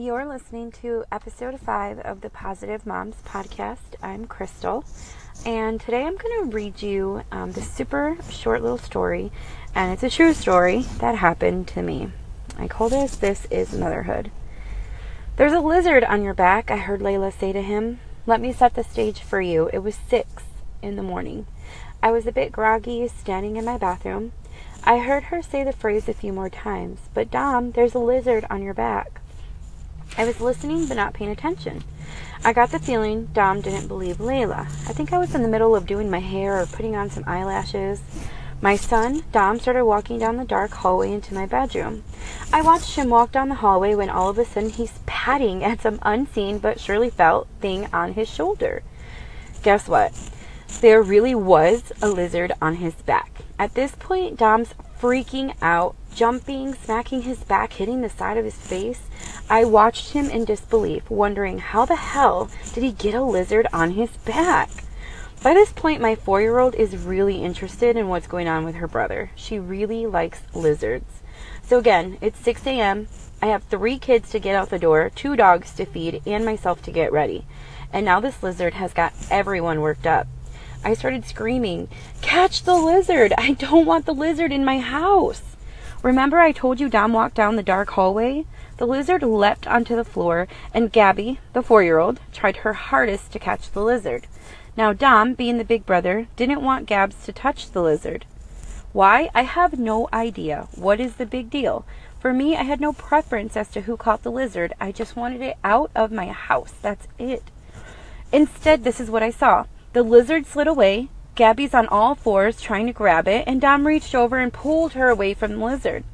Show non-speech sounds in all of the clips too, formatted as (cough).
You're listening to episode five of the Positive Moms podcast. I'm Crystal, and today I'm going to read you um, this super short little story, and it's a true story that happened to me. I call this This is Motherhood. There's a lizard on your back, I heard Layla say to him. Let me set the stage for you. It was six in the morning. I was a bit groggy, standing in my bathroom. I heard her say the phrase a few more times, but Dom, there's a lizard on your back. I was listening but not paying attention. I got the feeling Dom didn't believe Layla. I think I was in the middle of doing my hair or putting on some eyelashes. My son, Dom, started walking down the dark hallway into my bedroom. I watched him walk down the hallway when all of a sudden he's patting at some unseen but surely felt thing on his shoulder. Guess what? There really was a lizard on his back. At this point, Dom's freaking out, jumping, smacking his back, hitting the side of his face. I watched him in disbelief, wondering how the hell did he get a lizard on his back? By this point, my four year old is really interested in what's going on with her brother. She really likes lizards. So, again, it's 6 a.m. I have three kids to get out the door, two dogs to feed, and myself to get ready. And now this lizard has got everyone worked up. I started screaming, Catch the lizard! I don't want the lizard in my house! Remember, I told you Dom walked down the dark hallway? The lizard leapt onto the floor, and Gabby, the four year old, tried her hardest to catch the lizard. Now, Dom, being the big brother, didn't want Gabs to touch the lizard. Why? I have no idea. What is the big deal? For me, I had no preference as to who caught the lizard. I just wanted it out of my house. That's it. Instead, this is what I saw. The lizard slid away. Gabby's on all fours trying to grab it, and Dom reached over and pulled her away from the lizard.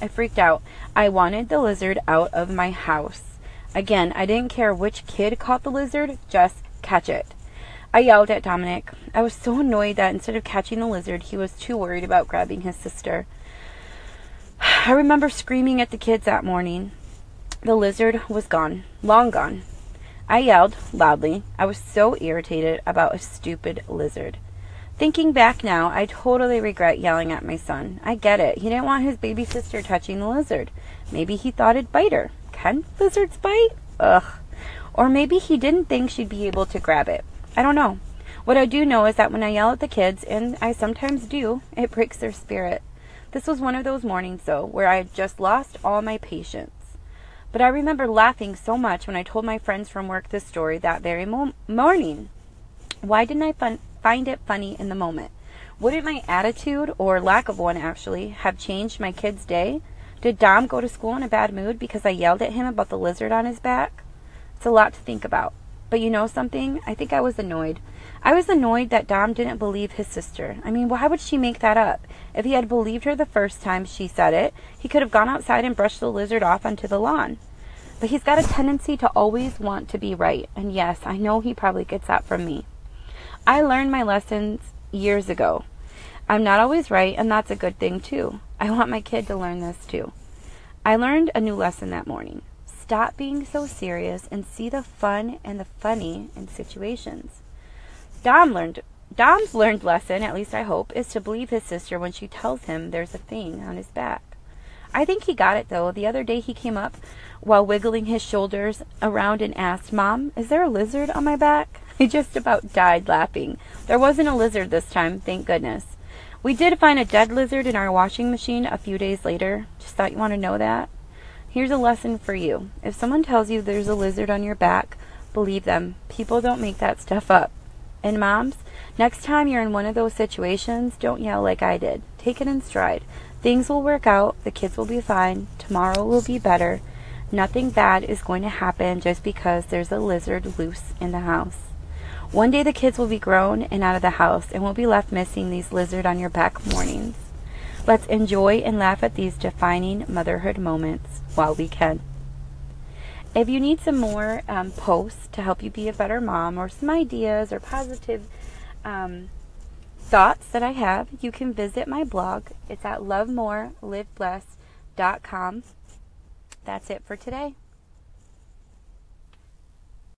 I freaked out. I wanted the lizard out of my house. Again, I didn't care which kid caught the lizard, just catch it. I yelled at Dominic. I was so annoyed that instead of catching the lizard, he was too worried about grabbing his sister. (sighs) I remember screaming at the kids that morning. The lizard was gone, long gone. I yelled loudly. I was so irritated about a stupid lizard. Thinking back now, I totally regret yelling at my son. I get it. He didn't want his baby sister touching the lizard. Maybe he thought it'd bite her. Can lizards bite? Ugh. Or maybe he didn't think she'd be able to grab it. I don't know. What I do know is that when I yell at the kids, and I sometimes do, it breaks their spirit. This was one of those mornings, though, where I had just lost all my patience. But I remember laughing so much when I told my friends from work this story that very mo- morning. Why didn't I fun- find it funny in the moment? Wouldn't my attitude, or lack of one actually, have changed my kid's day? Did Dom go to school in a bad mood because I yelled at him about the lizard on his back? It's a lot to think about. But you know something? I think I was annoyed. I was annoyed that Dom didn't believe his sister. I mean, why would she make that up? If he had believed her the first time she said it, he could have gone outside and brushed the lizard off onto the lawn. But he's got a tendency to always want to be right. And yes, I know he probably gets that from me. I learned my lessons years ago. I'm not always right, and that's a good thing too. I want my kid to learn this too. I learned a new lesson that morning. Stop being so serious and see the fun and the funny in situations. Dom learned Dom's learned lesson, at least I hope, is to believe his sister when she tells him there's a thing on his back. I think he got it though. The other day he came up while wiggling his shoulders around and asked, Mom, is there a lizard on my back? (laughs) I just about died laughing. There wasn't a lizard this time, thank goodness. We did find a dead lizard in our washing machine a few days later. Just thought you want to know that. Here's a lesson for you. If someone tells you there's a lizard on your back, believe them. People don't make that stuff up. And moms, next time you're in one of those situations, don't yell like I did. Take it in stride. Things will work out. The kids will be fine. Tomorrow will be better. Nothing bad is going to happen just because there's a lizard loose in the house. One day the kids will be grown and out of the house and will be left missing these lizard on your back mornings. Let's enjoy and laugh at these defining motherhood moments while we can. If you need some more um, posts to help you be a better mom or some ideas or positive um, thoughts that I have, you can visit my blog. It's at lovemoreliveblessed.com. That's it for today.